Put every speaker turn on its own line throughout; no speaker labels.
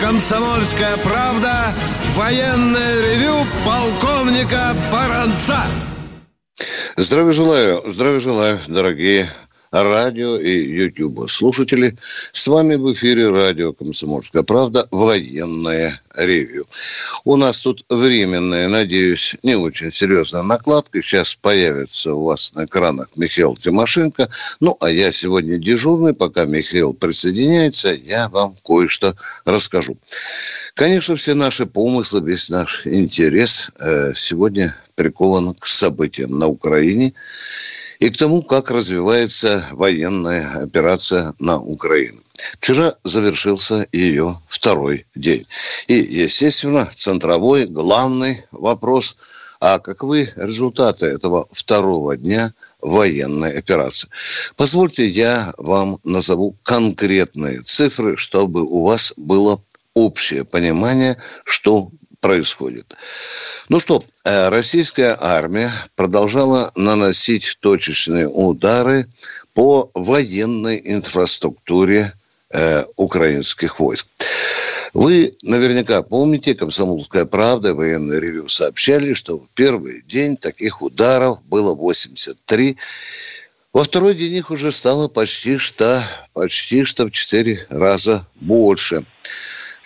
«Комсомольская правда» военное ревю полковника Баранца.
Здравия желаю, здравия желаю, дорогие радио и YouTube слушатели. С вами в эфире радио «Комсомольская правда» военное ревью. У нас тут временная, надеюсь, не очень серьезная накладка. Сейчас появится у вас на экранах Михаил Тимошенко. Ну, а я сегодня дежурный. Пока Михаил присоединяется, я вам кое-что расскажу. Конечно, все наши помыслы, весь наш интерес э, сегодня прикован к событиям на Украине и к тому, как развивается военная операция на Украине. Вчера завершился ее второй день. И, естественно, центровой, главный вопрос – а каковы результаты этого второго дня военной операции? Позвольте, я вам назову конкретные цифры, чтобы у вас было общее понимание, что происходит. Ну что, э, российская армия продолжала наносить точечные удары по военной инфраструктуре э, украинских войск. Вы наверняка помните, «Комсомольская правда» и «Военное ревю» сообщали, что в первый день таких ударов было 83. Во второй день их уже стало почти что, почти что в четыре раза больше.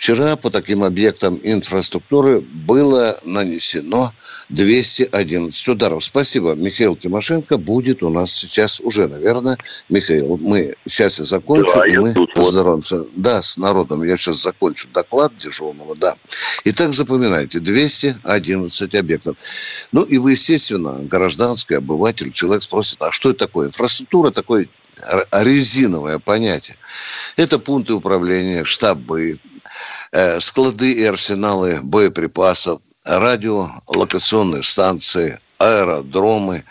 Вчера по таким объектам инфраструктуры было нанесено 211 ударов. Спасибо. Михаил Тимошенко будет у нас сейчас уже, наверное. Михаил, мы сейчас я закончу, да, и мы тут поздороваемся. Вот. Да, с народом. Я сейчас закончу доклад дежурного, да. Итак, запоминайте, 211 объектов. Ну и вы, естественно, гражданский обыватель, человек спросит, а что это такое? Инфраструктура такое резиновое понятие. Это пункты управления, штабы, склады и арсеналы боеприпасов, радиолокационные станции, аэродромы.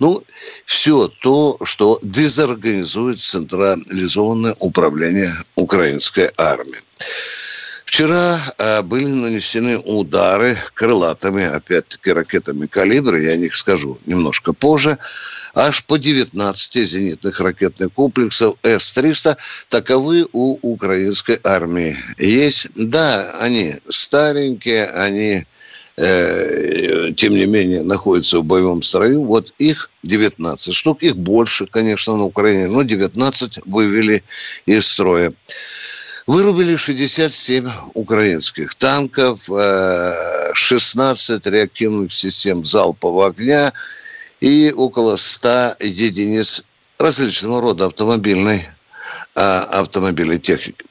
Ну, все то, что дезорганизует централизованное управление украинской армией. Вчера э, были нанесены удары крылатыми, опять-таки, ракетами калибра, я о них скажу немножко позже, аж по 19 зенитных ракетных комплексов С-300. Таковы у украинской армии есть. Да, они старенькие, они э, тем не менее, находятся в боевом строю. Вот их 19 штук, их больше, конечно, на Украине, но 19 вывели из строя. Вырубили 67 украинских танков, 16 э, реактивных систем залпового огня и около 100 единиц различного рода автомобильной а, автомобильной техники.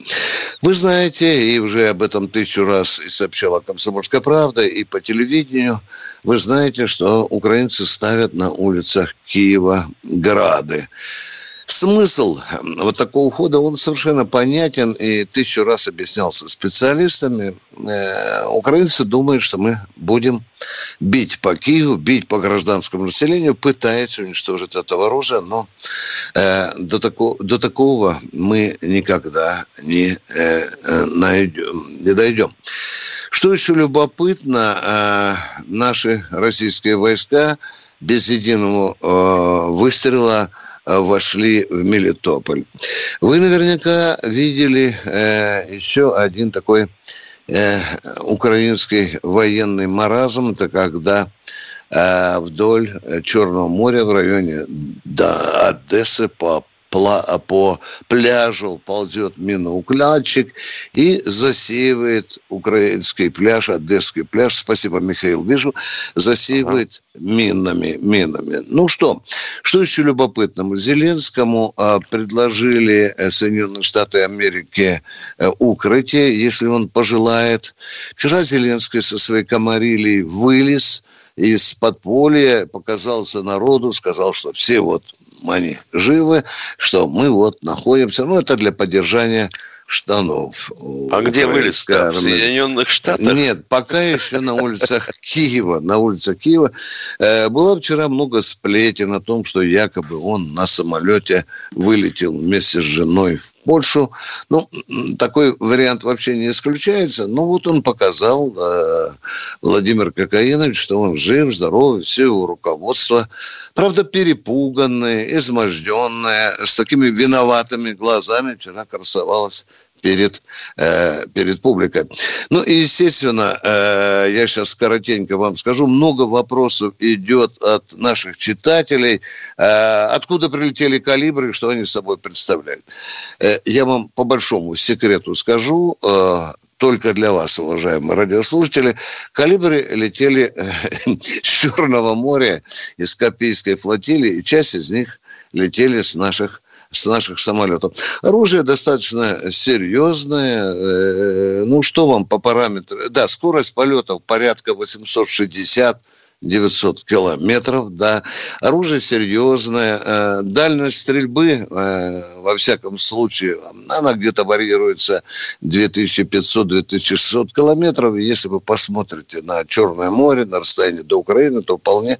Вы знаете, и уже об этом тысячу раз и сообщала «Комсомольская правда», и по телевидению, вы знаете, что украинцы ставят на улицах Киева грады. Смысл эм, вот такого ухода, он совершенно понятен и тысячу раз объяснялся специалистами. Э, украинцы думают, что мы будем бить по Киеву, бить по гражданскому населению, пытаясь уничтожить это оружие, но э, до, такого, до такого мы никогда не, э, найдем, не дойдем. Что еще любопытно, наши российские войска без единого э, выстрела э, вошли в Мелитополь. Вы наверняка видели э, еще один такой э, украинский военный маразм, это когда э, вдоль Черного моря в районе Одессы по по пляжу ползет миноукладчик и засеивает украинский пляж, одесский пляж. Спасибо, Михаил, вижу. Засеивает ага. минами, минами. Ну что, что еще любопытного? Зеленскому а, предложили э, Соединенные Штаты Америки а, укрытие, если он пожелает. Вчера Зеленский со своей комарилией вылез из подполья, показался народу, сказал, что все вот они живы, что мы вот находимся. Ну, это для поддержания штанов.
А где вылез В Соединенных Штатах?
Нет, пока еще на улицах Киева. На улицах Киева. Э, было вчера много сплетен о том, что якобы он на самолете вылетел вместе с женой в Польшу. Ну, такой вариант вообще не исключается. Но вот он показал, э, Владимир Кокаинович, что он жив, здоров, все его руководство. Правда, перепуганное, изможденное, с такими виноватыми глазами вчера красовалось перед, э, перед публикой. Ну и, естественно, э, я сейчас коротенько вам скажу, много вопросов идет от наших читателей, э, откуда прилетели калибры, что они собой представляют. Э, я вам по большому секрету скажу, э, только для вас, уважаемые радиослушатели, калибры летели э, с Черного моря, из Копейской флотилии, и часть из них летели с наших с наших самолетов. Оружие достаточно серьезное. Э, ну, что вам по параметрам? Да, скорость полетов порядка 860 900 километров, да. Оружие серьезное. Э, дальность стрельбы, э, во всяком случае, она где-то варьируется 2500-2600 километров. Если вы посмотрите на Черное море, на расстояние до Украины, то вполне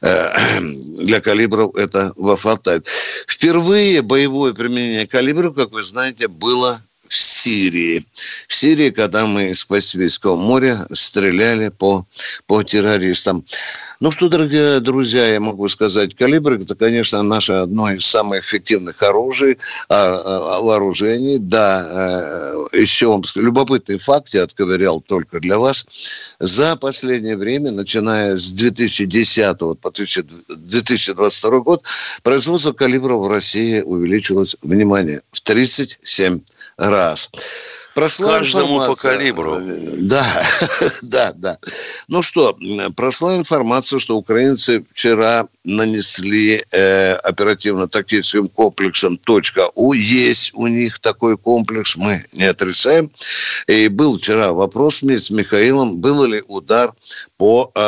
э, для калибров это хватает. Впервые боевое применение калибров, как вы знаете, было в Сирии. В Сирии, когда мы из Каспийского моря стреляли по, по террористам. Ну что, дорогие друзья, я могу сказать, калибр это, конечно, наше одно из самых эффективных оружий, а, а, вооружений. Да, э, еще вам любопытный факт, я отковырял только для вас. За последнее время, начиная с 2010 по 2022 год, производство калибров в России увеличилось, внимание, в 37 раз.
Прошла Каждому информация. по калибру.
Да, да, да. Ну что, прошла информация, что украинцы вчера нанесли э, оперативно-тактическим комплексом «У». Есть у них такой комплекс, мы не отрицаем. И был вчера вопрос с Михаилом, был ли удар по э,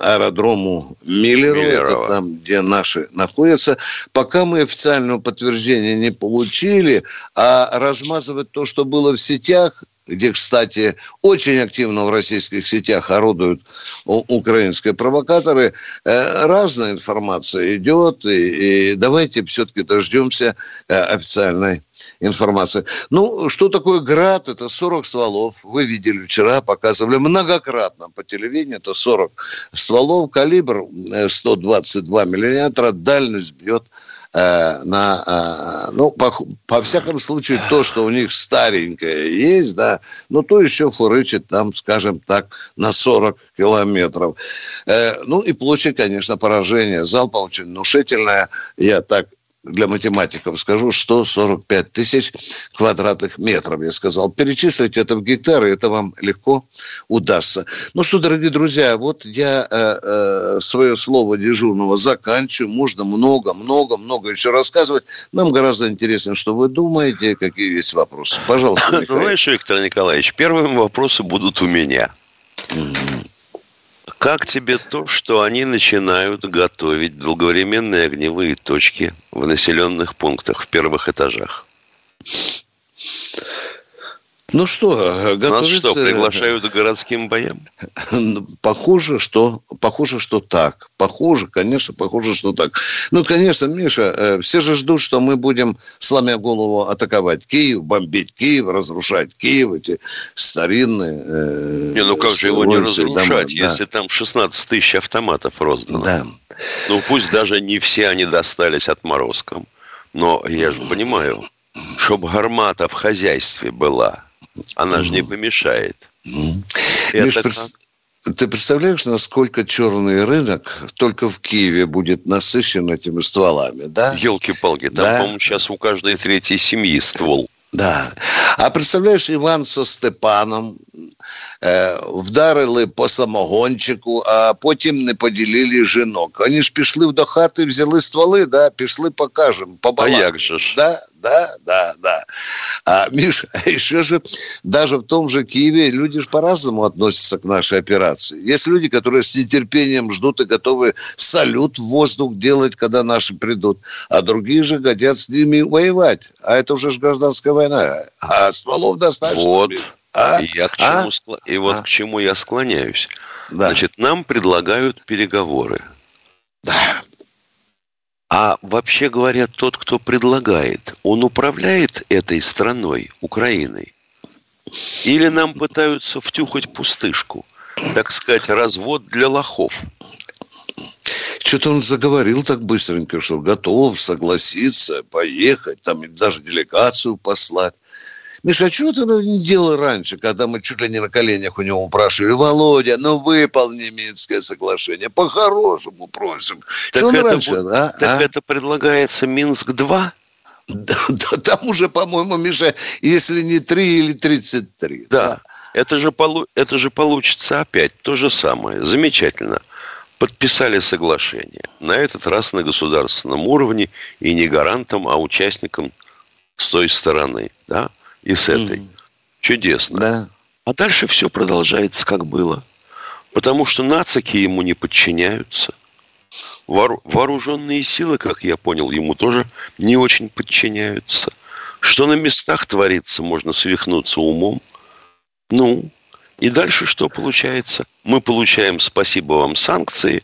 аэродрому Миллеру, это там, где наши находятся. Пока мы официального подтверждения не получили, а размазывать то, что было в сетях, где, кстати, очень активно в российских сетях орудуют украинские провокаторы, э, разная информация идет, и, и давайте все-таки дождемся э, официальной информации. Ну, что такое град? Это 40 стволов. Вы видели вчера, показывали многократно по телевидению. Это 40 стволов, калибр 122 э, миллиметра, дальность бьет Э, на, э, ну, по, по всякому случаю, то, что у них старенькое есть, да, но то еще фурычит там, скажем так, на 40 километров. Э, ну, и площадь, конечно, поражения. Залпа очень внушительная. Я так для математиков скажу, 145 тысяч квадратных метров, я сказал. Перечислить это в гектары, это вам легко удастся. Ну что, дорогие друзья, вот я э, э, свое слово дежурного заканчиваю. Можно много, много, много еще рассказывать. Нам гораздо интереснее, что вы думаете, какие есть вопросы. Пожалуйста,
Михаил. Знаешь, Виктор Николаевич, первые вопросы будут у меня. Mm-hmm. Как тебе то, что они начинают готовить долговременные огневые точки в населенных пунктах, в первых этажах?
Ну что,
готовится... Нас что, приглашают к городским боям?
Похоже, что, похоже, что так. Похоже, конечно, похоже, что так. Ну, конечно, Миша, э, все же ждут, что мы будем, сломя голову, атаковать Киев, бомбить Киев, разрушать Киев, эти старинные...
Э, не, ну как же его не разрушать, дома, если да. там 16 тысяч автоматов роздано? Да. Ну, пусть даже не все они достались отморозкам. Но я же понимаю, чтобы гармата в хозяйстве была – она же не помешает.
Миш, ты представляешь, насколько черный рынок только в Киеве будет насыщен этими стволами, да?
Елки-палки, там, да? по-моему, сейчас у каждой третьей семьи ствол.
Да. А представляешь, Иван со Степаном вдарили по самогончику, а потім не поділили жінок. Вони ж пішли до хати, взяли стволи, да, пішли покажемо.
А як же ж?
Да, да, да, да. А, Миша, а еще же даже в том же Киеве люди же по-разному относятся к нашей операции. Есть люди, которые с нетерпением ждут и готовы салют в воздух делать, когда наши придут. А другие же хотят с ними воевать. А это уже же гражданская война. А стволов достаточно.
Вот. А? И, я к чему, а? Скла... и вот а? к чему я склоняюсь. Да. Значит, нам предлагают переговоры.
Да.
А вообще говоря, тот, кто предлагает, он управляет этой страной, Украиной? Или нам пытаются втюхать пустышку? Так сказать, развод для лохов?
Что-то он заговорил так быстренько, что готов согласиться, поехать, там даже делегацию послать. Миша, а чего ты не делал раньше, когда мы чуть ли не на коленях у него упрашивали? Володя, ну выполни Минское соглашение. По-хорошему просим.
Так Чего это, раньше, а? Так а? это предлагается Минск-2?
Да, да, там уже, по-моему, Миша, если не 3 или 33.
Да, да. Это, же полу... это же получится опять то же самое. Замечательно. Подписали соглашение. На этот раз на государственном уровне и не гарантом, а участником с той стороны. Да? И с этой. Mm. Чудесно.
Да.
А дальше все продолжается, как было. Потому что нацики ему не подчиняются. Вооруженные силы, как я понял, ему тоже не очень подчиняются. Что на местах творится, можно свихнуться умом. Ну, и дальше что получается? Мы получаем, спасибо вам, санкции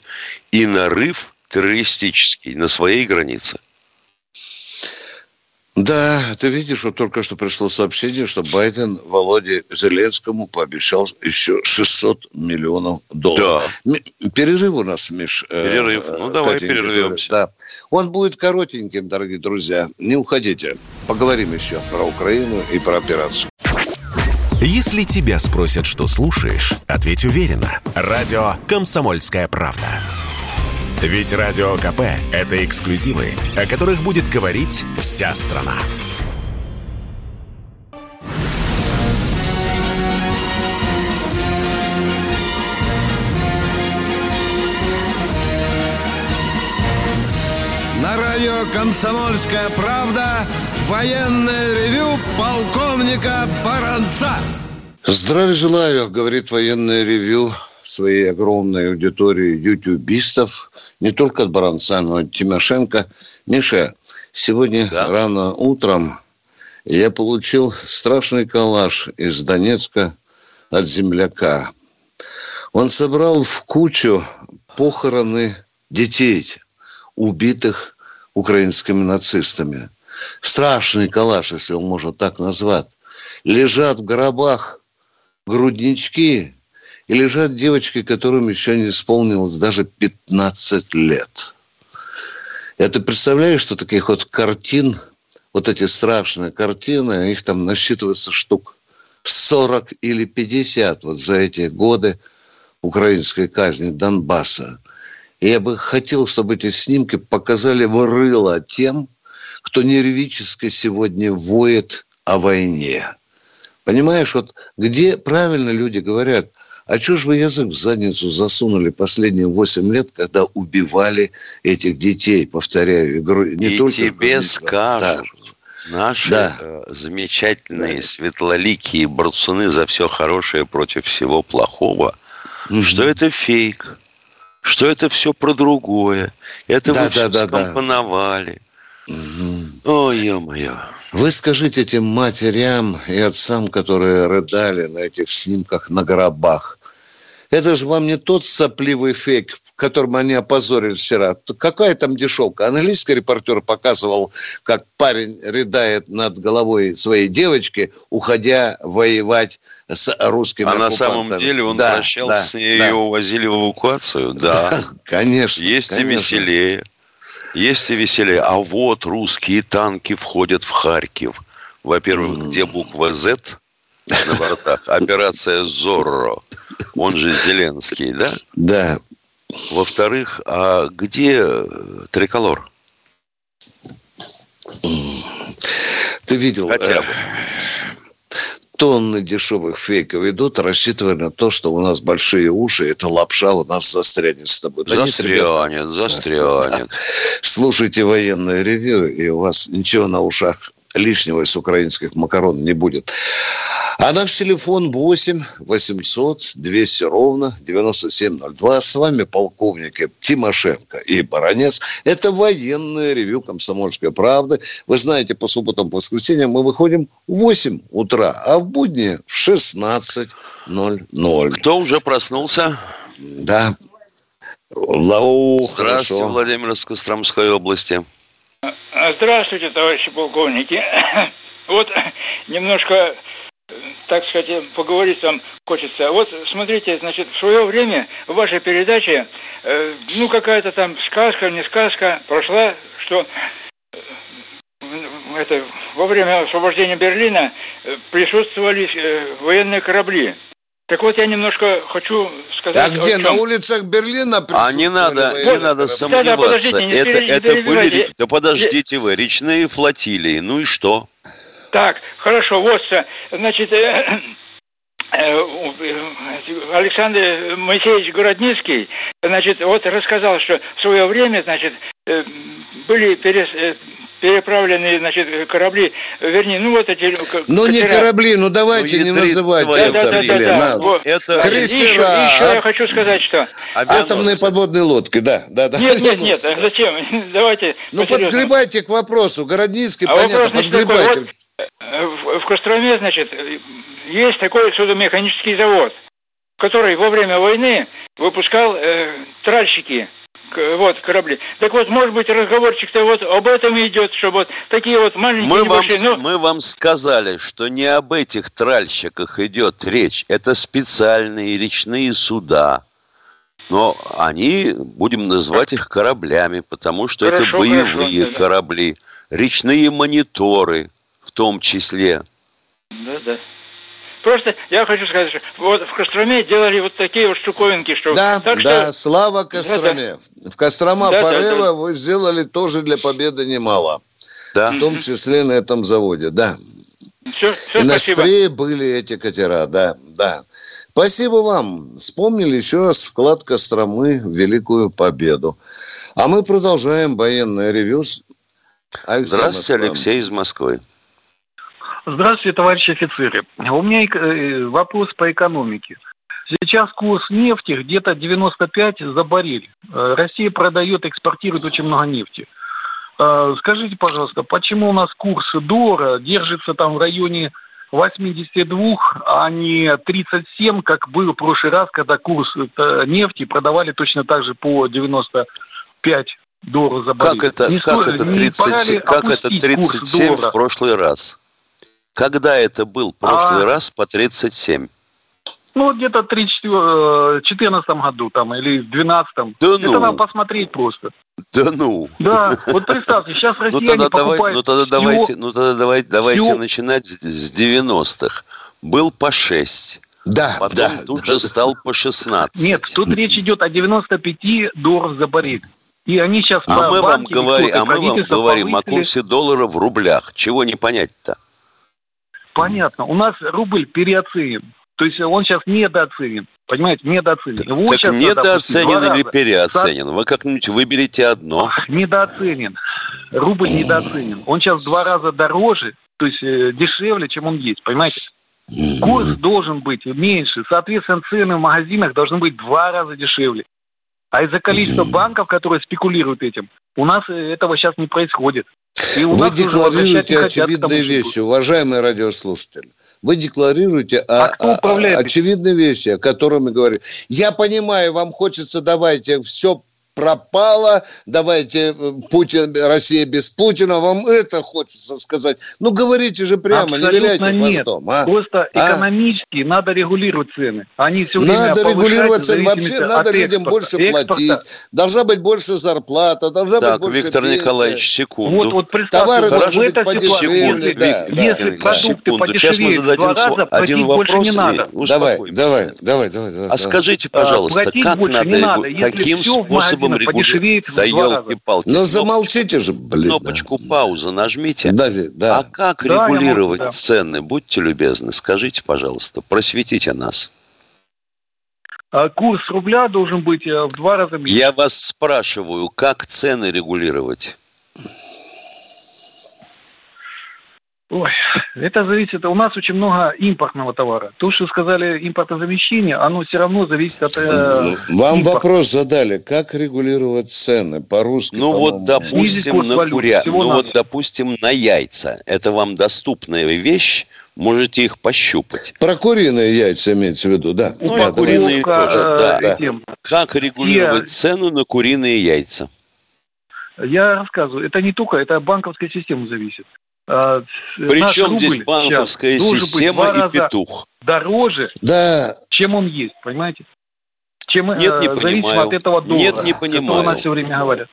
и нарыв террористический на своей границе.
Да, ты видишь, вот только что пришло сообщение, что Байден Володе Зеленскому пообещал еще 600 миллионов долларов. Да. Перерыв у нас, Миш.
Э, Перерыв. Э, ну, давай перерывемся.
Да. Он будет коротеньким, дорогие друзья. Не уходите. Поговорим еще про Украину и про операцию.
Если тебя спросят, что слушаешь, ответь уверенно. Радио «Комсомольская правда». Ведь Радио КП – это эксклюзивы, о которых будет говорить вся страна.
На радио «Комсомольская правда» военное ревю полковника Баранца.
Здравия желаю, говорит военное ревю своей огромной аудитории ютубистов, не только от Баранца, но и от Тимошенко. Миша, сегодня да. рано утром я получил страшный коллаж из Донецка от земляка. Он собрал в кучу похороны детей, убитых украинскими нацистами. Страшный коллаж, если он может так назвать. Лежат в гробах груднички и лежат девочки, которым еще не исполнилось даже 15 лет. И ты представляешь, что таких вот картин, вот эти страшные картины, их там насчитывается штук 40 или 50 вот за эти годы украинской казни Донбасса. И я бы хотел, чтобы эти снимки показали вырыло тем, кто нервически сегодня воет о войне. Понимаешь, вот где правильно люди говорят – а что же вы язык в задницу засунули последние 8 лет, когда убивали этих детей, повторяю, игру,
не И только тебе скажут, да. наши да. Э, замечательные да. светлоликие борцуны за все хорошее против всего плохого, угу. что это фейк, что это все про другое, это да, вы да, все да, скомпоновали. Да. Угу. Ой, ё-моё.
Вы скажите этим матерям и отцам, которые рыдали на этих снимках на гробах, это же вам не тот сопливый фейк, в котором они опозорили вчера. Какая там дешевка? Английский репортер показывал, как парень рыдает над головой своей девочки, уходя воевать с русскими
А на самом деле он да, прощался да, с ней, да. ее увозили в эвакуацию? Да. да
конечно.
Есть
конечно.
и веселее. Есть и веселее. А вот русские танки входят в Харьков. Во-первых, где буква «З» на бортах? Операция «Зорро» он же Зеленский, да?
Да.
Во-вторых, а где триколор?
Ты видел?
Хотя бы.
тонны дешевых фейков идут, рассчитывая на то, что у нас большие уши, эта лапша у нас застрянет с тобой.
Да застрянет, нет, застрянет.
Слушайте военное ревю, и у вас ничего на ушах лишнего из украинских макарон не будет. А наш телефон 8 800 200 ровно 9702. С вами полковники Тимошенко и Баранец. Это военное ревю «Комсомольской правды». Вы знаете, по субботам, по воскресеньям мы выходим в 8 утра, а в будни в 16.00.
Кто уже проснулся?
Да.
Лау, Здравствуйте, хорошо. Владимир из Костромской области.
Здравствуйте, товарищи полковники. Вот немножко так сказать, поговорить вам хочется. Вот смотрите, значит, в свое время в вашей передаче, э, ну, какая-то там сказка, не сказка прошла, что э, это, во время освобождения Берлина э, присутствовали военные корабли. Так вот, я немножко хочу сказать...
А где, на улицах Берлина
А не надо, не надо сомневаться. Да, да, подождите, не это, это были... Да подождите вы, речные флотилии. Ну и что?
Так, хорошо, вот, значит, э, э, Александр Моисеевич Городницкий, значит, вот рассказал, что в свое время, значит, э, были перес, переправлены, значит, корабли, вернее, ну вот эти...
Ну не корабли, ну давайте ну, не называть. Да, да, да, да, да.
Вот. Это... Крейсера. Еще, еще я хочу сказать, что...
Атомные подводные лодки, да, да, да.
Нет, нет, нет, зачем? Давайте.
Ну подгребайте к вопросу, Городницкий, а понятно, подгребайте. Вот
в Костроме, значит, есть такой судомеханический завод, который во время войны выпускал э, тральщики, вот, корабли. Так вот, может быть, разговорчик-то вот об этом идет, что вот такие вот маленькие
мы небольшие... Вам, ну... Мы вам сказали, что не об этих тральщиках идет речь. Это специальные речные суда. Но они, будем называть их кораблями, потому что хорошо, это боевые хорошо, корабли. Речные мониторы – в том числе.
Да, да. Просто я хочу сказать, что вот в Костроме делали вот такие вот штуковинки, что...
Да, так да, что... слава Костроме. Да, да. В Кострома да, Форева да, да. вы сделали тоже для победы немало. Да. В том числе на этом заводе, да. Все, все, И на спрее были эти катера, да, да. Спасибо вам. Вспомнили еще раз вклад Костромы в Великую Победу. А мы продолжаем военное ревю.
Алексей Здравствуйте, Москва. Алексей из Москвы.
Здравствуйте, товарищи офицеры. У меня э, вопрос по экономике. Сейчас курс нефти где-то 95 за баррель. Э, Россия продает, экспортирует очень много нефти. Э, скажите, пожалуйста, почему у нас курс доллара держится там в районе 82, а не 37, как был в прошлый раз, когда курс нефти продавали точно так же по 95 долларов за баррель.
Как это, не как это 37, как это 37 в прошлый раз? Когда это был прошлый а... раз по 37?
Ну, где-то в 2014 году там, или в 2012. Да ну. Это надо посмотреть просто.
Да ну.
Да, вот представьте, сейчас ну, россияне ну, тогда покупают...
ну, тогда давайте, ну, тогда давайте, давайте начинать с 90-х. Был по 6.
Да,
Потом
да.
тут же стал по 16.
Нет, тут речь идет о 95 долларов за баррель. И они сейчас
а мы вам, говори, а мы вам говорим о курсе доллара в рублях. Чего не понять-то?
Понятно. У нас рубль переоценен. То есть он сейчас недооценен. Понимаете, недооценен. Его
так сейчас, недооценен или переоценен? Вы как-нибудь выберите одно.
Недооценен. Рубль недооценен. Он сейчас в два раза дороже, то есть э, дешевле, чем он есть. Понимаете? Курс должен быть меньше. Соответственно, цены в магазинах должны быть в два раза дешевле. А из-за количества банков, которые спекулируют этим, у нас э, этого сейчас не происходит.
И у Вы декларируете очевидные вещи, уважаемые радиослушатели. Вы декларируете а о, о, очевидные вещи, о которых мы говорим. Я понимаю, вам хочется, давайте все пропала, давайте э, Путин, Россия без Путина, вам это хочется сказать. Ну, говорите же прямо, Абсолютно не виляйте нет. хвостом. А?
Просто а? экономически надо регулировать цены. Они все время
Надо регулировать цены, вообще надо людям экспорта. больше экспорта. платить, должна быть больше зарплата, должна
так,
быть больше
Виктор
пенсия.
Николаевич, секунду. Вот,
вот Товары должны быть подешевле.
Да,
если да, продукты да. Сейчас мы зададим раза, один вопрос. Не надо.
Давай, давай, давай, давай.
А скажите, пожалуйста, как надо, каким способом способом регулировать. Да елки-палки.
Ну, замолчите же, блин.
Кнопочку да. пауза нажмите. Да, да. А как да, регулировать могу, да. цены? Будьте любезны, скажите, пожалуйста, просветите нас.
А курс рубля должен быть э, в два раза
меньше. Я вас спрашиваю, как цены регулировать?
Ой, это зависит. У нас очень много импортного товара. То, что сказали импортозамещение, оно все равно зависит от... Э,
ну, Вам импорта. вопрос задали, как регулировать цены по-русски?
Ну вот, допустим, на куря, ну вот, допустим, на яйца. Это вам доступная вещь, можете их пощупать.
Про куриные яйца имеется в виду, да?
Ну, и куриные тоже, да. да. Как регулировать Я... цену на куриные яйца?
Я рассказываю. Это не только, это банковская система зависит.
А, Причем здесь банковская система и петух?
Дороже, да. чем он есть, понимаете? Чем,
Нет, не э, понимаю.
от этого доллара.
Нет, не понимаю.
Нас все время говорят.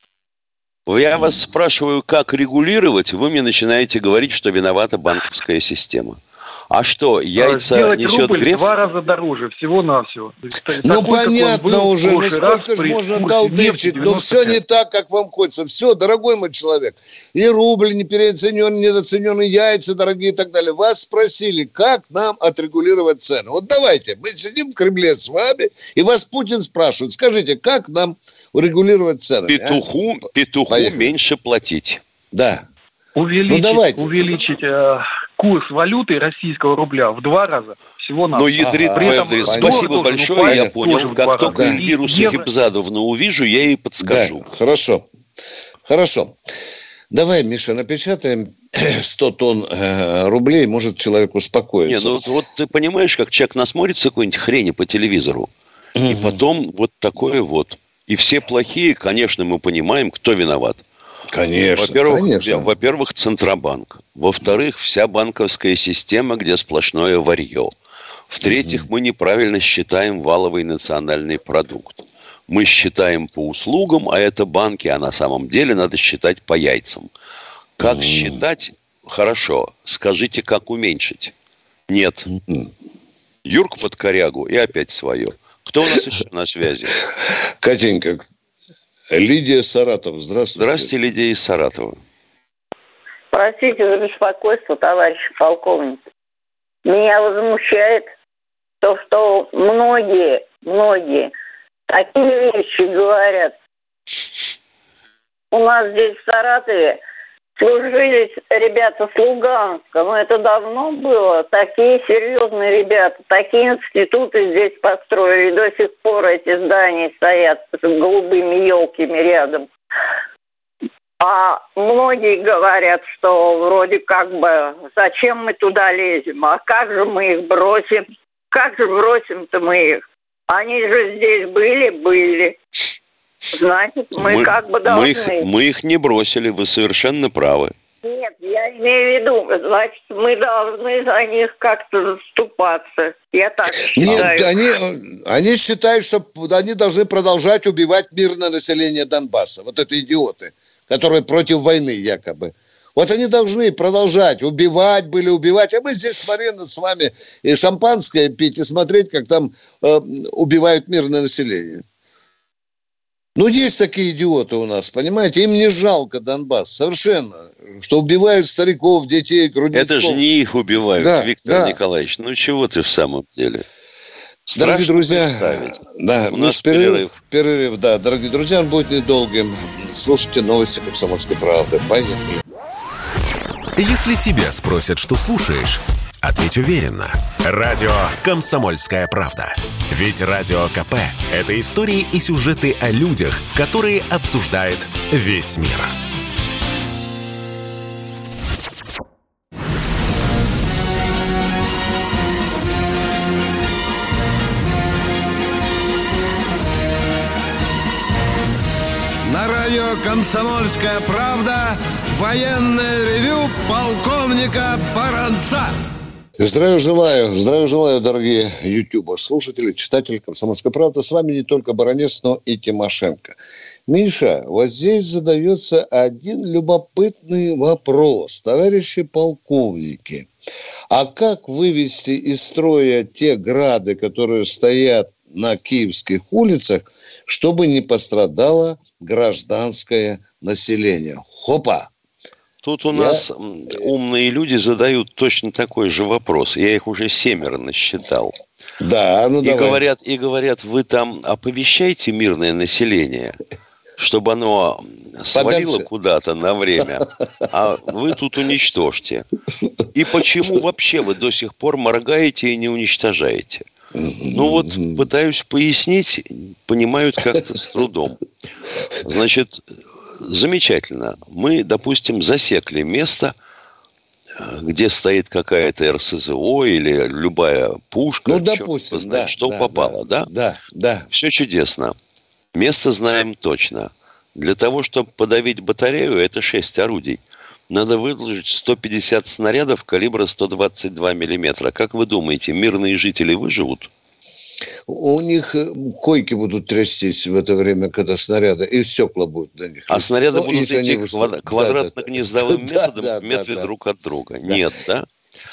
Я вас спрашиваю, как регулировать, вы мне начинаете говорить, что виновата банковская система. А что, яйца Сделать несет рубль греф?
два раза дороже, всего-навсего.
Ну, понятно был, уже, ну сколько же можно толдычить? Ну, все не так, как вам хочется. Все, дорогой мой человек. И рубль не переоценен, недооценен, и яйца дорогие и так далее. Вас спросили, как нам отрегулировать цены. Вот давайте, мы сидим в Кремле с вами, и вас Путин спрашивает, скажите, как нам урегулировать цены?
Петуху, а? петуху меньше платить.
Да.
Увеличить, ну, давайте. увеличить э, курс валюты российского рубля в два раза всего на.
Ну, ядрит ага, Спасибо большое, я понял. Как только да. вирус Хипзадовну увижу, я ей подскажу.
Да, хорошо. Хорошо. Давай, Миша, напечатаем 100 тонн э, рублей, может человек успокоится.
Не, ну вот ты понимаешь, как человек насмотрится какой-нибудь хрени по телевизору, и потом вот такое вот. И все плохие, конечно, мы понимаем, кто виноват.
Конечно,
во-первых,
конечно.
Во-первых, Центробанк. Во-вторых, вся банковская система, где сплошное варье. В-третьих, мы неправильно считаем валовый национальный продукт. Мы считаем по услугам, а это банки, а на самом деле надо считать по яйцам. Как считать? Хорошо. Скажите, как уменьшить? Нет. Юрк под корягу и опять свое. Кто у нас еще на связи?
Катенька, Лидия Саратов, здравствуйте.
Здравствуйте, Лидия из Саратова.
Простите за беспокойство, товарищ полковник. Меня возмущает то, что многие, многие такие вещи говорят. У нас здесь в Саратове служили ребята с Луганска, но это давно было. Такие серьезные ребята, такие институты здесь построили. До сих пор эти здания стоят с голубыми елками рядом. А многие говорят, что вроде как бы зачем мы туда лезем, а как же мы их бросим? Как же бросим-то мы их? Они же здесь были, были. Значит, мы, мы как бы должны...
Мы их, мы их не бросили, вы совершенно правы.
Нет, я имею в виду, значит, мы должны за них как-то заступаться. Я так считаю. Нет,
они, они считают, что они должны продолжать убивать мирное население Донбасса. Вот это идиоты, которые против войны якобы. Вот они должны продолжать убивать, были убивать. А мы здесь смотрели с вами и шампанское пить, и смотреть, как там э, убивают мирное население. Ну, есть такие идиоты у нас, понимаете? Им не жалко Донбасс, совершенно. Что убивают стариков, детей, грудничков.
Это же не их убивают, да, Виктор да. Николаевич. Ну, чего ты в самом деле?
Страшно дорогие друзья, да, у нас перерыв, перерыв. Да. Дорогие друзья, он будет недолгим. Слушайте новости «Комсомольской правды». Поехали.
Если тебя спросят, что слушаешь, ответь уверенно. Радио «Комсомольская правда». Ведь Радио КП – это истории и сюжеты о людях, которые обсуждает весь мир.
На радио «Комсомольская правда» военное ревю полковника Баранца.
Здравия желаю, здравия желаю, дорогие YouTube слушатели, читатели «Комсомольской правды». С вами не только Баранец, но и Тимошенко. Миша, вот здесь задается один любопытный вопрос. Товарищи полковники, а как вывести из строя те грады, которые стоят на киевских улицах, чтобы не пострадало гражданское население. Хопа!
Тут у Я... нас умные люди задают точно такой же вопрос. Я их уже семеро насчитал.
Да, ну
и давай. говорят, и говорят, вы там оповещаете мирное население, чтобы оно свалило куда-то на время, а вы тут уничтожьте. И почему вообще вы до сих пор моргаете и не уничтожаете? Ну вот пытаюсь пояснить, понимают как-то с трудом. Значит, замечательно. Мы, допустим, засекли место, где стоит какая-то РСЗО или любая пушка.
Ну, допустим, знает,
да, что да, попало, да,
да? Да, да.
Все чудесно. Место знаем точно. Для того, чтобы подавить батарею, это 6 орудий. Надо выложить 150 снарядов калибра 122 миллиметра. Как вы думаете, мирные жители выживут?
У них э, койки будут трястись в это время, когда снаряды, и стекла будут на них.
А снаряды ну, будут идти квад... квадратно-гнездовым да, методом да, в метре да, друг от друга. Да. Нет, да?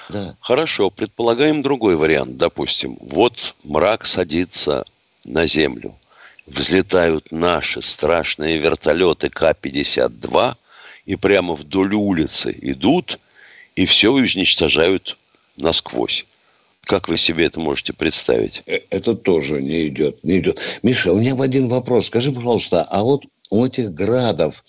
Да. Хорошо, предполагаем другой вариант, допустим. Вот мрак садится на землю. Взлетают наши страшные вертолеты К-52 и прямо вдоль улицы идут и все уничтожают насквозь. Как вы себе это можете представить?
Э, это тоже не идет, не идет. Миша, у меня один вопрос. Скажи, пожалуйста, а вот у этих градов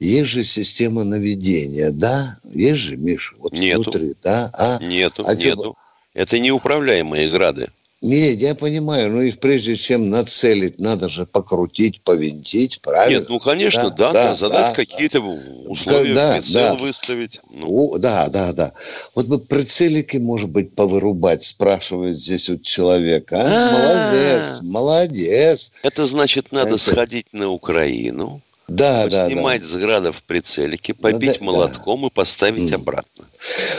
есть же система наведения, да? Есть же, Миша?
Вот нету. внутри, да? А? Нету, а нету. Что... Это неуправляемые грады.
Нет, я понимаю, но их прежде чем нацелить, надо же покрутить, повинтить, правильно? Нет,
ну, конечно, да, да, да задать да, какие-то условия, да, прицел да. выставить.
Ну. Да, да, да. Вот бы прицелики, может быть, повырубать, спрашивает здесь вот человек. А? а Молодец, молодец.
Это значит, надо сходить на Украину,
да, да,
снимать
да.
с града в прицелике, побить да, молотком да. и поставить mm. обратно.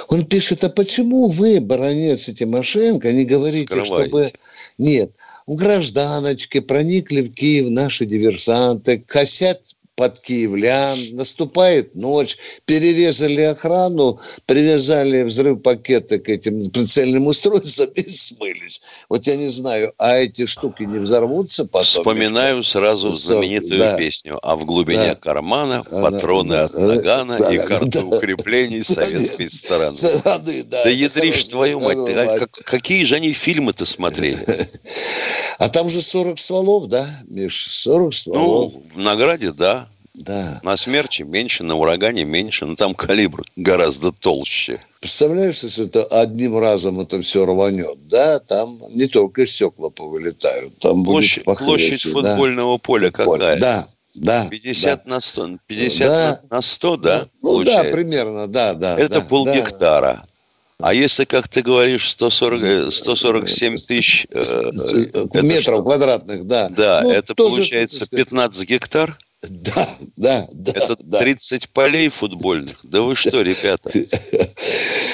Он пишет, а почему вы, баронец и Тимошенко, не говорите, Скрываете. чтобы... Нет, в гражданочке проникли в Киев наши диверсанты, косят под киевлян, наступает ночь, перерезали охрану, привязали взрыв пакеты к этим прицельным устройствам и смылись. Вот я не знаю, а эти штуки не взорвутся потом?
Вспоминаю сразу знаменитую да. песню «А в глубине да. кармана патроны да. от нагана да. и карты да. укреплений советской стороны». Стороны, да, да ядришь твою мать, ты, а как, какие же они фильмы-то смотрели?
А там же 40 стволов, да, Миш? 40 стволов.
Ну, в награде, да. Да. На смерче меньше, на урагане меньше, но там калибр гораздо толще.
Представляешь, если это одним разом это все рванет, да, там не только стекла повылетают, там
площадь, будет похлеще, Площадь футбольного да. поля какая?
Да, да.
50
да.
на 100, 50 да. на 100, да?
Ну получается? да, примерно, да, да.
Это
да,
полгектара. Да. А если, как ты говоришь, 140, 147 тысяч... Э,
Метров квадратных, да.
Да, ну, это тоже, получается 15 гектар?
Да, да, да.
Это
да.
30 полей футбольных. Да вы что, ребята?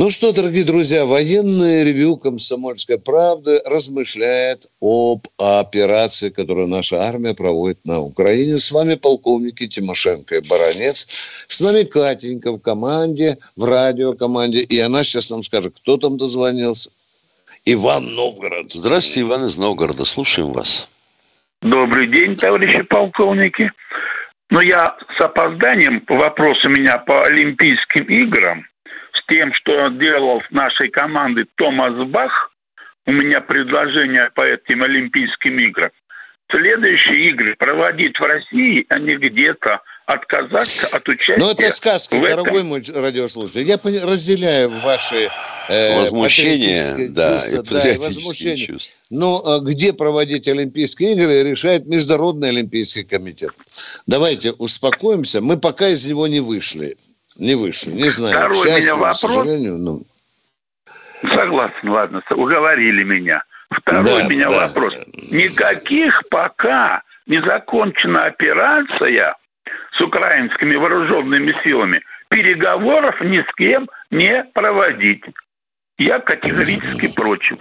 Ну что, дорогие друзья, военное ревю «Комсомольской правды» размышляет об операции, которую наша армия проводит на Украине. С вами полковники Тимошенко и Баранец. С нами Катенька в команде, в радиокоманде. И она сейчас нам скажет, кто там дозвонился. Иван Новгород.
Здравствуйте, Иван из Новгорода. Слушаем вас.
Добрый день, товарищи полковники. Но я с опозданием, вопрос у меня по Олимпийским играм, тем, что делал с нашей командой Томас Бах, у меня предложение по этим Олимпийским играм. Следующие игры проводить в России, а не где-то отказаться от участия.
Ну, это сказка, дорогой мой радиослушатель. Я разделяю ваши
э, возмущения, да, чувства,
да, и возмущения. Чувства. Но э, где проводить Олимпийские игры, решает Международный Олимпийский комитет. Давайте успокоимся. Мы пока из него не вышли. Не вышли, не знаю.
Второй Счастье, меня вопрос. К сожалению, ну... Согласен, ладно, уговорили меня. Второй да, меня да, вопрос. Никаких пока не закончена операция с украинскими вооруженными силами, переговоров ни с кем не проводить. Я категорически против.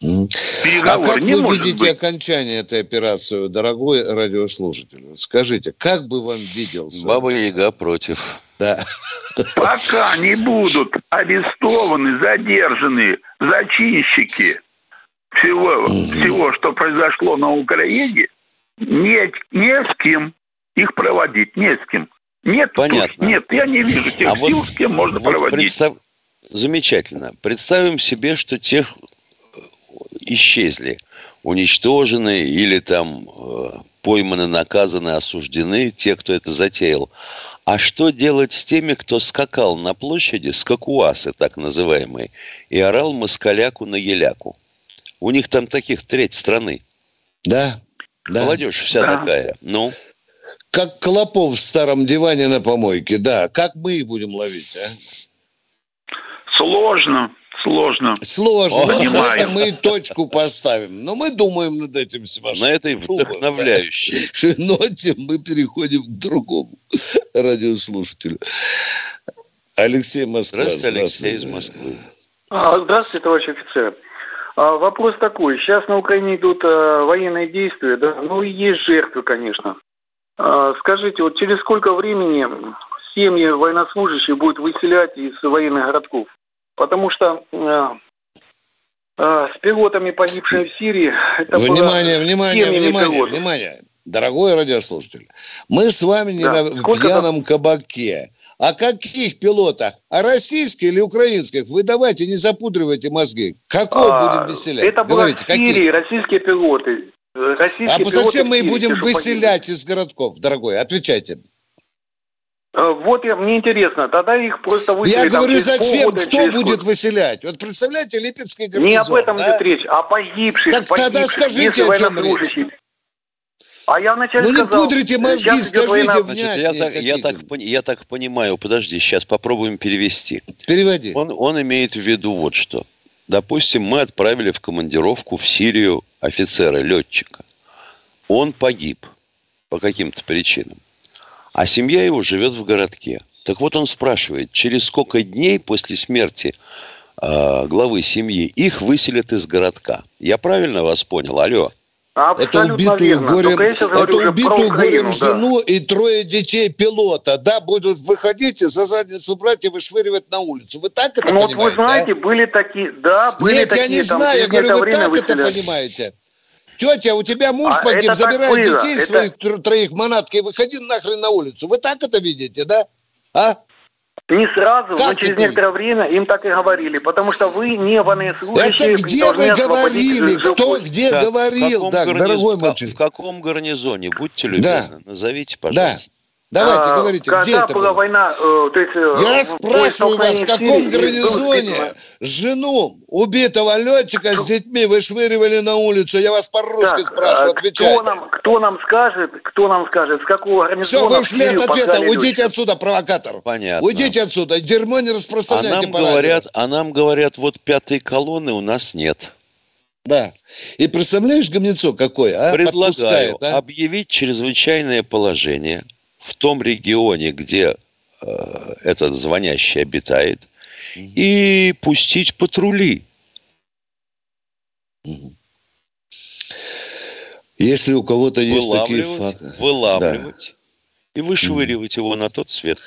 Переговор а как не вы видите быть. окончание этой операции, дорогой радиослушатель? Скажите, как бы вам виделся?
Баба Яга против.
Да.
Пока не будут арестованы, задержаны зачинщики всего, всего, что произошло на Украине, не, не с кем их проводить, не с кем. Нет,
Понятно.
нет, я не вижу тех
а
сил,
вот,
с кем можно
вот
проводить.
Представ... Замечательно. Представим себе, что тех исчезли, уничтожены или там э, пойманы, наказаны, осуждены те, кто это затеял. А что делать с теми, кто скакал на площади, скакуасы так называемые, и орал москаляку на еляку? У них там таких треть страны.
Да, да.
Молодежь вся
Да.
такая. Ну,
Как Клопов в старом диване на помойке, да. Как мы их будем ловить, а?
Сложно, сложно.
Сложно.
Понимаю.
этом мы точку поставим. Но мы думаем над этим, Себастьян.
на этой вдохновляющей.
ноте мы переходим к другому радиослушателю. Алексей Москва.
Здравствуйте, Алексей из Москвы.
А, Здравствуйте, товарищ офицер. А, Вопрос такой. Сейчас на Украине идут а, военные действия, да, ну и есть жертвы, конечно. Скажите, вот через сколько времени семьи военнослужащих будут выселять из военных городков? Потому что а, а, с пилотами, погибшими в Сирии, это было
Внимание, внимание, внимание,
пилотов.
внимание. Дорогой радиослушатель, мы с вами не
Да.
на в
Сколько
пьяном кабаке. О каких пилотах? О российских или украинских? Вы давайте не запудривайте мозги. Какого
А,
будем выселять?
Это было
Говорите,
в
каких?
Сирии, российские пилоты. Э, Российские
А зачем
в
мы их будем выселять из городков, дорогой? Отвечайте.
Э, Вот я, мне интересно, тогда их просто выселят.
Я говорю, зачем?
полгода,
Кто
через
будет
год.
выселять? Вот представляете, Липецкий гарнизон.
Не об этом
да?
идет речь, а погибших,
Так тогда
погибших,
скажите,
если
о чем
военнослужащих. А я вначале
Ну не
сказал,
пудрите мозги,
сейчас идет
скажите
война-.
Значит, я, так, я, так, я так понимаю, подожди, сейчас попробуем перевести.
Переводи.
Он, он имеет в виду вот что. Допустим, мы отправили в командировку в Сирию офицера, летчика. Он погиб по каким-то причинам. А семья его живет в городке. Так вот он спрашивает, через сколько дней после смерти э, главы семьи их выселят из городка. Я правильно вас понял? Алло.
Это
Абсолютно
убитую
верно.
горем, это убитую
Украину,
горем
да.
жену и трое детей пилота. Да, будут выходить и за задницу брать и вышвыривать на улицу. Вы так это
Ну вот
понимаете?
вы знаете,
а?
были такие, да, были
Нет,
такие.
я не
там,
знаю, я говорю, вы так
время
это понимаете. Тетя, у тебя муж
А
погиб, забирай
было,
детей
это-
своих тр- троих манатки и выходи нахрен на улицу. Вы так это видите, да? А?
Не сразу, но
Как
через
это?
некоторое время им так и говорили, потому что вы не военнослужащие.
Это где вы говорили? Кто где
Так,
говорил?
в каком
Так,
гарниз-
дорогой
в,
мальчик.
в каком гарнизоне? Будьте любезны,
Да.
назовите,
Да. Давайте,
А,
говорите,
когда
где это
была
было?
война, э, то есть... э,
Я спрашиваю вас, в каком гарнизоне жену убитого летчика с детьми вышвыривали на улицу? Я вас по-русски
Так,
спрашиваю,
а кто
отвечайте.
нам, кто нам скажет, кто нам скажет, с какого гарнизона
Все, вы ушли от ответа. Уйдите отсюда, провокатор.
Понятно.
Уйдите отсюда. Дерьмо не
А
распространяйте
нам
по радио.
говорят, а нам говорят, вот пятой колонны у нас нет.
Да. И представляешь, гомнецо какой, а?
Предлагаю
Подпускает, а?
объявить чрезвычайное положение в том регионе, где э, этот звонящий обитает, и пустить патрули.
Если у кого-то есть такие факты.
вылавливать и вышвыривать его на тот свет.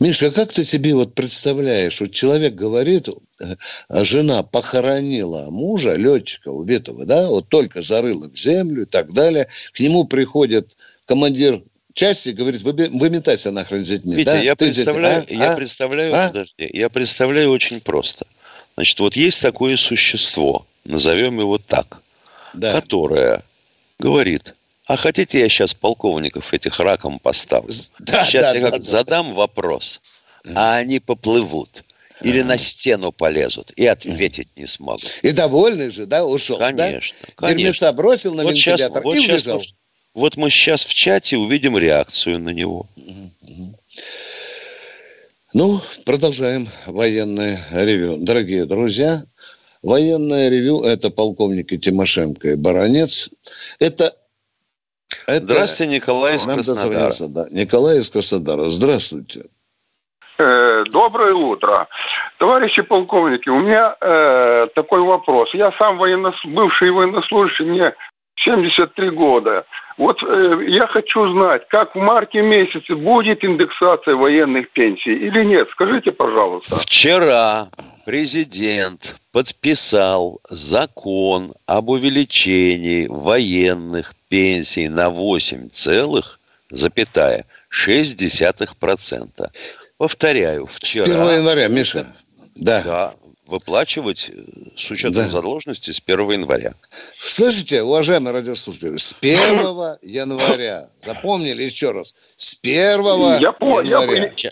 Миша, как ты себе вот представляешь, вот человек говорит, э, а жена похоронила мужа, летчика убитого, да, вот только зарыла в землю и так далее, к нему приходит командир части говорит, «Выби- выметайся нахрен с детьми.
Витя,
да?
я
Ты
представляю,
а?
я
А?
представляю,
А?
подожди, я представляю очень просто. Значит, вот есть такое существо, назовем его так,
Да.
которое говорит, а хотите я сейчас полковников этих раком поставлю?
Да,
сейчас
да,
я
да,
как
да.
задам вопрос, а они поплывут. Или на стену полезут и ответить не смогут.
И довольный же, да, ушел,
Конечно,
да?
конечно.
Дерьмеца бросил на
Вот сейчас,
вентилятор
вот,
и
сейчас,
убежал.
Вот мы сейчас в чате увидим реакцию на него.
Ну, продолжаем военное ревю. Дорогие друзья, военное ревю – это полковники Тимошенко и Баранец. Это... это
Здравствуйте, Николай из
Нам
Краснодара.
да. Николай из Краснодара. Здравствуйте.
Э, Доброе утро. Товарищи полковники, у меня э, такой вопрос. Я сам военнос... бывший военнослужащий, мне 73 года. Вот э, я хочу знать, как в марте месяце будет индексация военных пенсий или нет? Скажите, пожалуйста.
Вчера президент подписал закон об увеличении военных пенсий на 8 целых, запятая, 0,6%. Повторяю, вчера... С
1 января, Миша.
Да. Да, выплачивать э, с учетом да. задолженности с 1 января.
Слышите, уважаемые радиослушатели, с 1 января, запомнили еще раз, с 1 я января.
Я,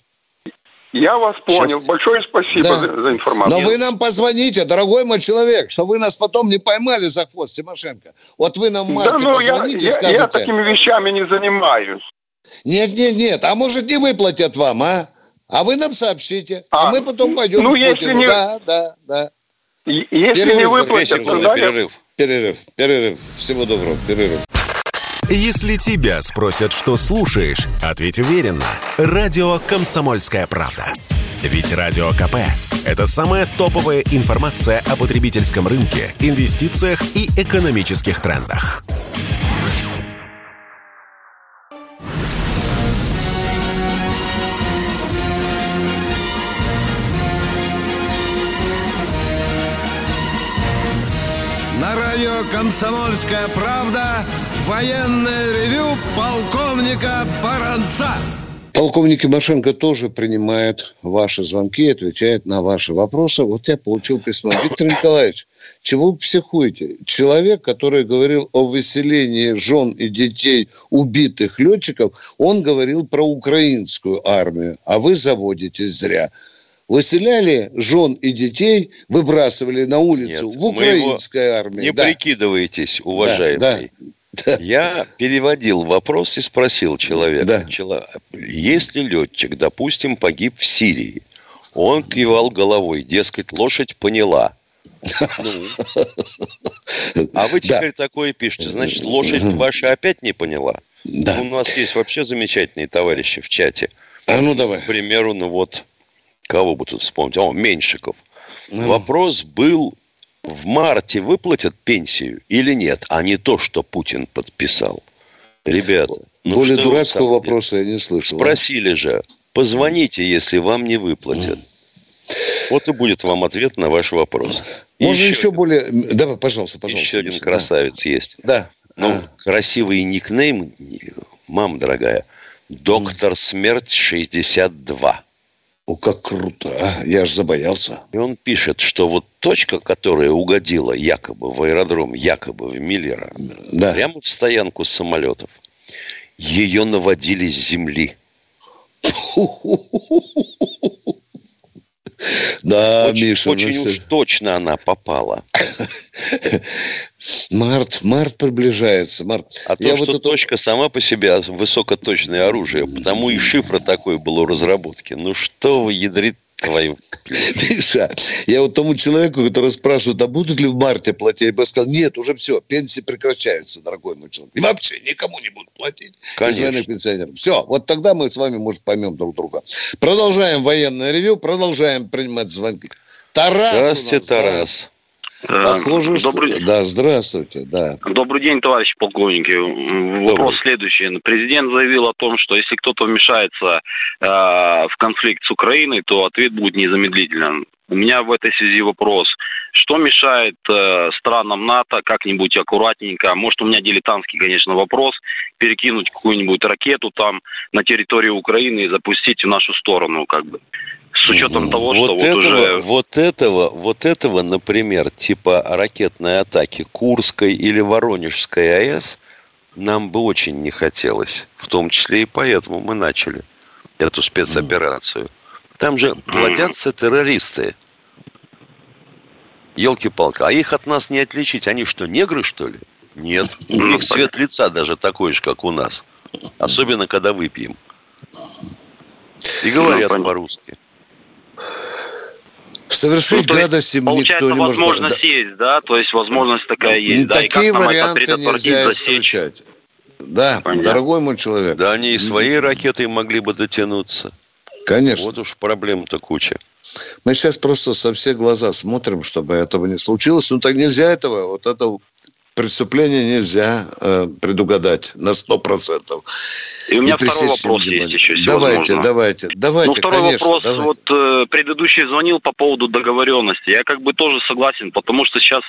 я вас понял. Сейчас. Большое спасибо да. за, за информацию.
Но вы нам позвоните, дорогой мой человек, чтобы вы нас потом не поймали за хвост, Тимошенко. Вот вы нам в марте да, ну, позвоните
я,
и скажете.
Я такими вещами не занимаюсь.
Нет, нет, нет. А может не выплатят вам, а? А вы нам сообщите. А, а мы потом пойдем ну, к Путину. Если не... Да, да, да.
Если перерыв, не выплатят,
то перерыв. Перерыв, перерыв. Всего доброго, перерыв.
Если тебя спросят, что слушаешь, ответь уверенно. Радио «Комсомольская правда». Ведь Радио КП – это самая топовая информация о потребительском рынке, инвестициях и экономических трендах.
«Комсомольская правда» военное ревю полковника Баранца.
Полковник Тимошенко тоже принимает ваши звонки, отвечает на ваши вопросы. Вот я получил письмо. Виктор Николаевич, чего вы психуете? Человек, который говорил о выселении жен и детей убитых летчиков, он говорил про украинскую армию, а вы заводитесь зря выселяли жен и детей, выбрасывали на улицу Нет, в украинской армии.
Не да. прикидывайтесь, уважаемый. Да, да. Я переводил вопрос и спросил человека, да. Чело... если летчик, допустим, погиб в Сирии, он кивал головой, дескать, лошадь поняла. Ну, а вы теперь да. такое пишете, значит, лошадь ваша опять не поняла? Да. У нас есть вообще замечательные товарищи в чате.
А ну давай.
К примеру, ну вот Кого бы тут вспомнить? О, Меньшиков. Ну. Вопрос был, в марте выплатят пенсию или нет, а не то, что Путин подписал. Ребята.
Ну Более дурацкого вопроса я не слышал.
Спросили а? же, позвоните, если вам не выплатят. Вот и будет вам ответ на ваш вопрос.
Можно еще, еще более... Давай, пожалуйста, пожалуйста.
Еще один красавец
да.
есть.
Да.
Ну, а. красивый никнейм, мама дорогая, доктор смерть 62.
О, как круто, а? Я аж забоялся.
И он пишет, что вот точка, которая угодила якобы в аэродром, якобы в Миллера, да. прямо в стоянку самолетов, ее наводили с земли.
Да,
очень,
Миша.
Очень уж точно она попала.
Март, март приближается. Март.
А Я то, вот что это... точка сама по себе высокоточное оружие, потому и шифр такой был у разработки. Ну что вы, ядрит твою.
Миша, я вот тому человеку, который спрашивает, а будут ли в марте платить, я сказал, нет, уже все, пенсии прекращаются, дорогой мой человек. И вообще никому не будут платить.
Конечно.
Из пенсионеров. Все, вот тогда мы с вами, может, поймем друг друга. Продолжаем военное ревю, продолжаем принимать звонки.
Тарас Здравствуйте, Тарас.
Похоже, Добрый... что... Да, здравствуйте, да.
Добрый день, товарищ полковники. Вопрос Добрый. следующий. Президент заявил о том, что если кто-то вмешается э, в конфликт с Украиной, то ответ будет незамедлителен. У меня в этой связи вопрос. Что мешает э, странам НАТО как-нибудь аккуратненько, может у меня дилетантский, конечно, вопрос, перекинуть какую-нибудь ракету там на территорию Украины и запустить в нашу сторону, как бы? С учетом того, вот что
этого,
вот уже...
Вот этого, вот этого, например, типа ракетной атаки Курской или Воронежской АЭС нам бы очень не хотелось. В том числе и поэтому мы начали эту спецоперацию. Там же плодятся террористы. Елки-палки. А их от нас не отличить. Они что, негры, что ли? Нет. У них цвет лица даже такой же, как у нас. Особенно, когда выпьем. И говорят ну, по-русски.
Совершить ну, гадость им
никто не может. возможность да. есть, да? То есть возможность такая есть.
Да, Такие да, варианты нельзя исключать. Да, Понятно. дорогой мой человек.
Да, они и своей ракетой могли бы дотянуться.
Конечно.
Вот уж проблем-то куча.
Мы сейчас просто со всех глаза смотрим, чтобы этого не случилось. Ну так нельзя этого. Вот это преступление нельзя э, предугадать на 100%.
И у меня и второй вопрос есть еще,
Давайте, возможно. давайте, давайте,
Ну, второй
конечно,
вопрос.
Давайте.
Вот э, предыдущий звонил по поводу договоренности. Я как бы тоже согласен, потому что сейчас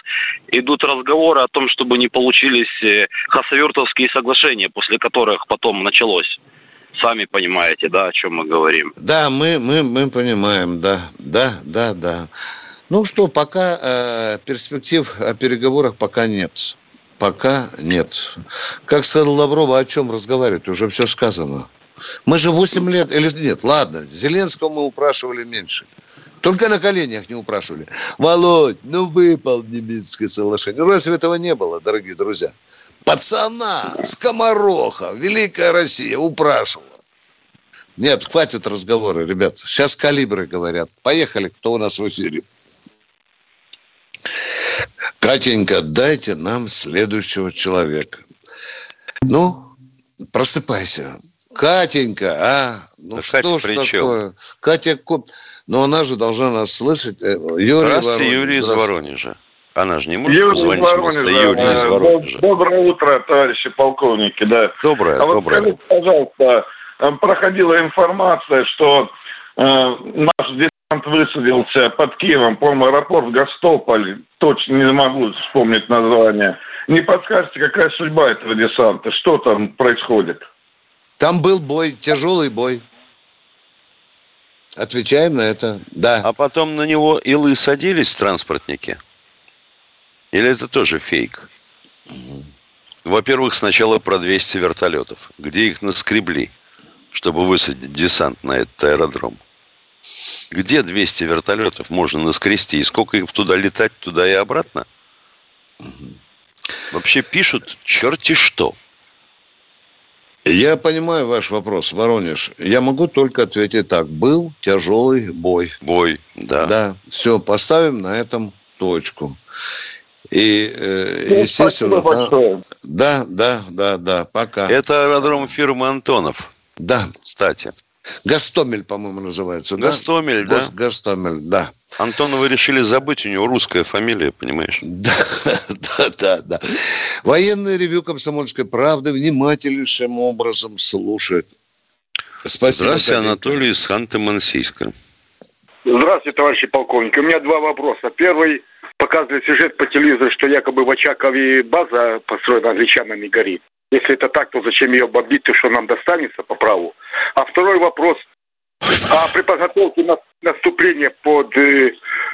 идут разговоры о том, чтобы не получились э, хасавюртовские соглашения, после которых потом началось. Сами понимаете, да, о чем мы говорим.
Да, мы, мы, мы понимаем, да, да, да, да. Ну что, пока э, перспектив о переговорах пока нет. Пока нет. Как сказал Лаврова, о чем разговаривать? Уже все сказано. Мы же 8 лет, или нет, ладно, Зеленского мы упрашивали меньше. Только на коленях не упрашивали. Володь, ну выполни Минское соглашение. Ну разве этого не было, дорогие друзья? Пацана, скомороха, Великая Россия упрашивала. Нет, хватит разговора, ребят. Сейчас калибры говорят. Поехали, кто у нас в эфире. Катенька, дайте нам следующего человека. Ну, просыпайся. Катенька, а? Ну,
да
что
Катя
ж
при чем?
такое? Катя Коп... Но она же должна нас слышать. Э, Юрий
Здравствуйте,
Воронеж,
Юрий из. Воронежа. Она же не может
Юрий
позвонить
из
вместо. Юрия из Воронежа.
Доброе утро, товарищи полковники, да.
Доброе,
А вот
доброе.
скажите, пожалуйста, э, проходила информация, что наш десант высадился под Киевом, по-моему, аэропорт Гостополь, точно не могу вспомнить название. Не подскажете, какая судьба этого десанта? Что там происходит?
Там был бой, тяжелый бой. Отвечаем на это. Да.
А потом на него илы садились транспортники? Или это тоже фейк? Во-первых, сначала про 200 вертолетов. Где их наскребли, чтобы высадить десант на этот аэродром? Где 200 вертолетов можно наскрести? И сколько их туда летать, туда и обратно? Вообще пишут черти что.
Я понимаю ваш вопрос, Воронеж. Я могу только ответить так. Был тяжелый бой.
Бой, да.
Да, все, поставим на этом точку. И, э,
Ну,
естественно,
спасибо
да,
большое.
да, да, да, да, пока.
Это аэродром фирмы Антонов,
Да,
кстати.
Гастомель, по-моему, называется. да?
Гастомель, да?
Гастомель, да.
Антонова решили забыть, у него русская фамилия, понимаешь?
Да, да, да, да. Военное ревю «Комсомольской правды» внимательнейшим образом слушает. Спасибо.
Здравствуйте,
коллеги.
Анатолий из Ханты-Мансийска.
Здравствуйте, товарищи полковники. У меня два вопроса. Первый, показывает сюжет по телевизору, что якобы в Очакове база построена англичанами горит. Если это так, то зачем ее бомбить, то что нам достанется по праву? А второй вопрос. А при подготовке на- наступления под э,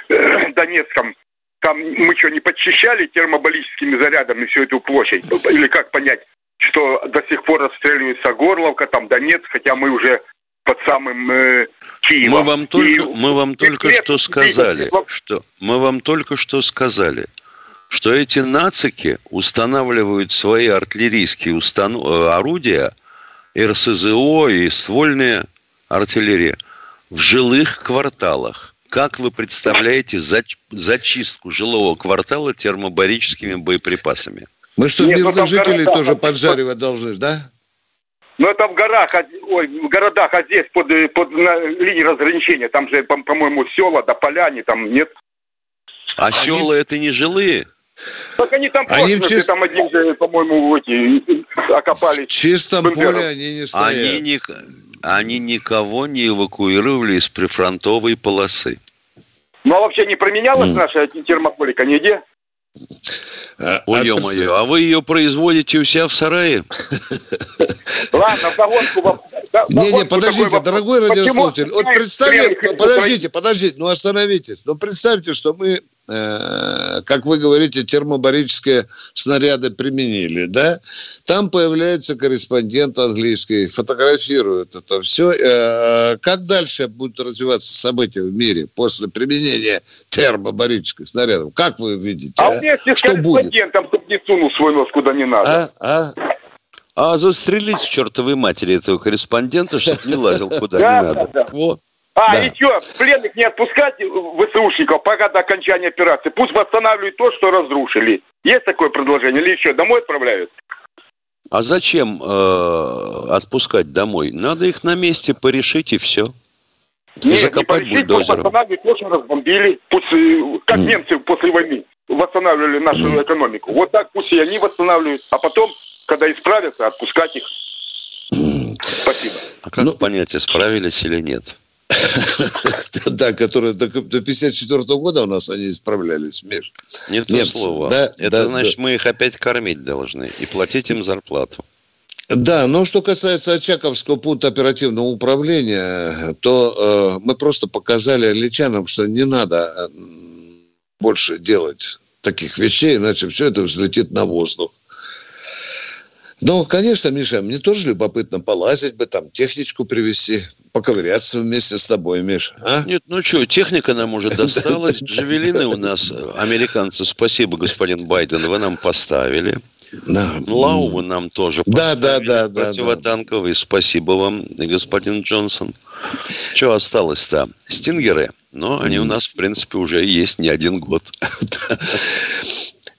э, Донецком, там мы что, не подчищали термоболическими зарядами всю эту площадь? Или как понять, что до сих пор расстреливается Горловка, там Донецк, хотя мы уже под самым э, Киевом.
Мы вам только,
И-
мы вам только
и-
что сказали, что мы вам только что сказали, что эти нацики устанавливают свои артиллерийские установ... э, орудия, РСЗО и ствольные артиллерия в жилых кварталах. Как вы представляете зач- зачистку жилого квартала термобарическими боеприпасами?
Мы что,
Нет, ну
мирных жителей
города,
тоже
там-
поджаривать должны, да?
Ну, это в горах, а- ой, в городах, а здесь под, э, под на линией разграничения, там же, по- по-моему, села, да поляне, там нет.
А села это не жилые?
Так они там
Они в чис-
там один же, по-моему, эти, окопались.
В чистом поле они не
Они,
стоят.
ник- они никого не эвакуировали из прифронтовой полосы.
Ну, а вообще не променялась наша термополика нигде?
А-
Ой,
а-
ё-моё, а вы ее производите у себя в сарае?
Ладно, вдогонку...
Не-не, подождите, дорогой радиослушатель, вот представьте, подождите, подождите, ну остановитесь. Ну представьте, что мы, как вы говорите, термобарические снаряды применили, да? Там появляется корреспондент английский, фотографирует это все. Э, как дальше будут развиваться события в мире после применения термобарических снарядов? Как вы видите?
А
а?
вместе с
Что будет?
корреспондентом, чтобы не сунул свой нос куда не надо.
А? А?
А застрелить чертовой матери этого корреспондента, чтобы не лазил куда
Да,
не надо.
да, да.
Во.
А,
Да.
и что, пленных не отпускать ВСУшников пока до окончания операции? Пусть восстанавливают то, что разрушили. Есть такое предложение? Или что, домой отправляют?
А зачем э, отпускать домой? Надо их на месте порешить и все.
Не, закопать не бульдозером. Восстанавливать то, что разбомбили, пусть, как немцы после войны восстанавливали нашу экономику. Вот так пусть и они восстанавливают, а потом, когда исправятся, отпускать их.
Спасибо. А как ну, понять, исправились или нет?
Да, которые до 54 года у нас они исправлялись, Миш.
Нет слова. Это значит, мы их опять кормить должны и платить им зарплату.
Да, но что касается Очаковского пункта оперативного управления, то э, мы просто показали англичанам, что не надо э, больше делать таких вещей, иначе все это взлетит на воздух. Ну, конечно, Миша, мне тоже любопытно полазить бы, там, техничку привезти, поковыряться вместе с тобой, Миш. А?
Нет, ну что, техника нам уже досталась. Джавелины у нас, американцы, спасибо, господин Байден, вы нам поставили. Да. Лау вы нам тоже
да, да, да, да,
противотанковый. Да, да. Спасибо вам, господин Джонсон. Что осталось-то? Стингеры. Но они у нас, в принципе, уже есть не один год.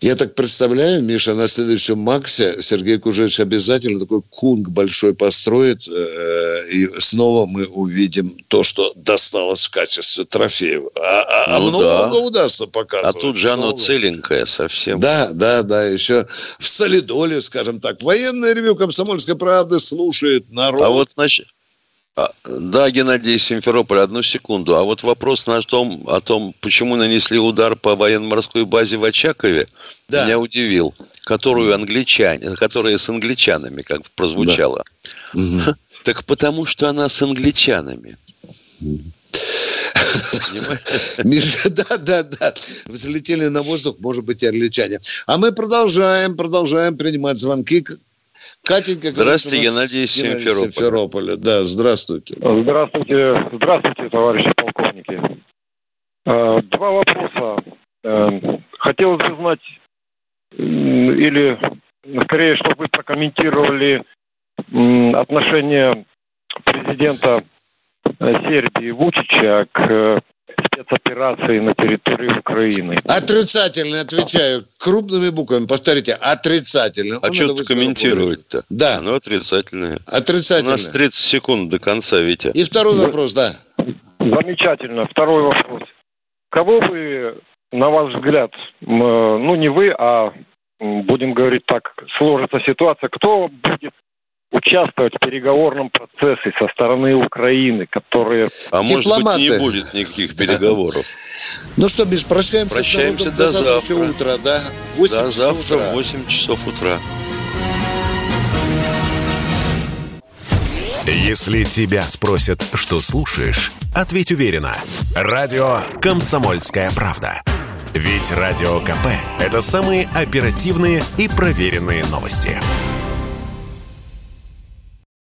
Я так представляю, Миша, на следующем Максе Сергей Кужевич обязательно такой кунг большой построит, э, и снова мы увидим то, что досталось в качестве трофеев. А, а, а ну, много да. удастся показывать.
А тут же оно много. целенькое совсем.
Да, да, да, еще в солидоле, скажем так. Военное ревю «Комсомольской правды» слушает народ.
А вот, значит, да, Геннадий Симферополь, одну секунду. А вот вопрос на том, о том, почему нанесли удар по военно-морской базе в Очакове, да. меня удивил. Которую англичане, которая с англичанами, как прозвучало. Да. Так потому что она с англичанами.
Миша, да, да, да. Взлетели на воздух, может быть, и англичане. А мы продолжаем, продолжаем принимать звонки.
Катенька, здравствуйте, Геннадий Симферополь.
Симферополя. Да, здравствуйте.
Здравствуйте, здравствуйте, товарищи полковники. Э, два вопроса. Э, хотелось бы знать, или скорее, чтобы вы прокомментировали отношение президента э, Сербии Вучича к спецоперации на территории Украины.
Отрицательно отвечаю. Крупными буквами. Повторите. Отрицательно.
А что ты комментировать-то?
Да.
Ну, отрицательное.
Отрицательно.
У нас 30 секунд до конца, Витя.
И второй вопрос, да.
Замечательно. Второй вопрос. Кого вы, на ваш взгляд, ну не вы, а будем говорить так, сложится ситуация, кто будет участвовать в переговорном процессе со стороны Украины, которые...
А может быть не будет никаких переговоров.
Ну что, Миш, прощаемся,
прощаемся до, до завтра.
утра, да?
В 8 до завтра в 8 часов утра.
Если тебя спросят, что слушаешь, ответь уверенно. Радио «Комсомольская правда». Ведь Радио КП – это самые оперативные и проверенные новости.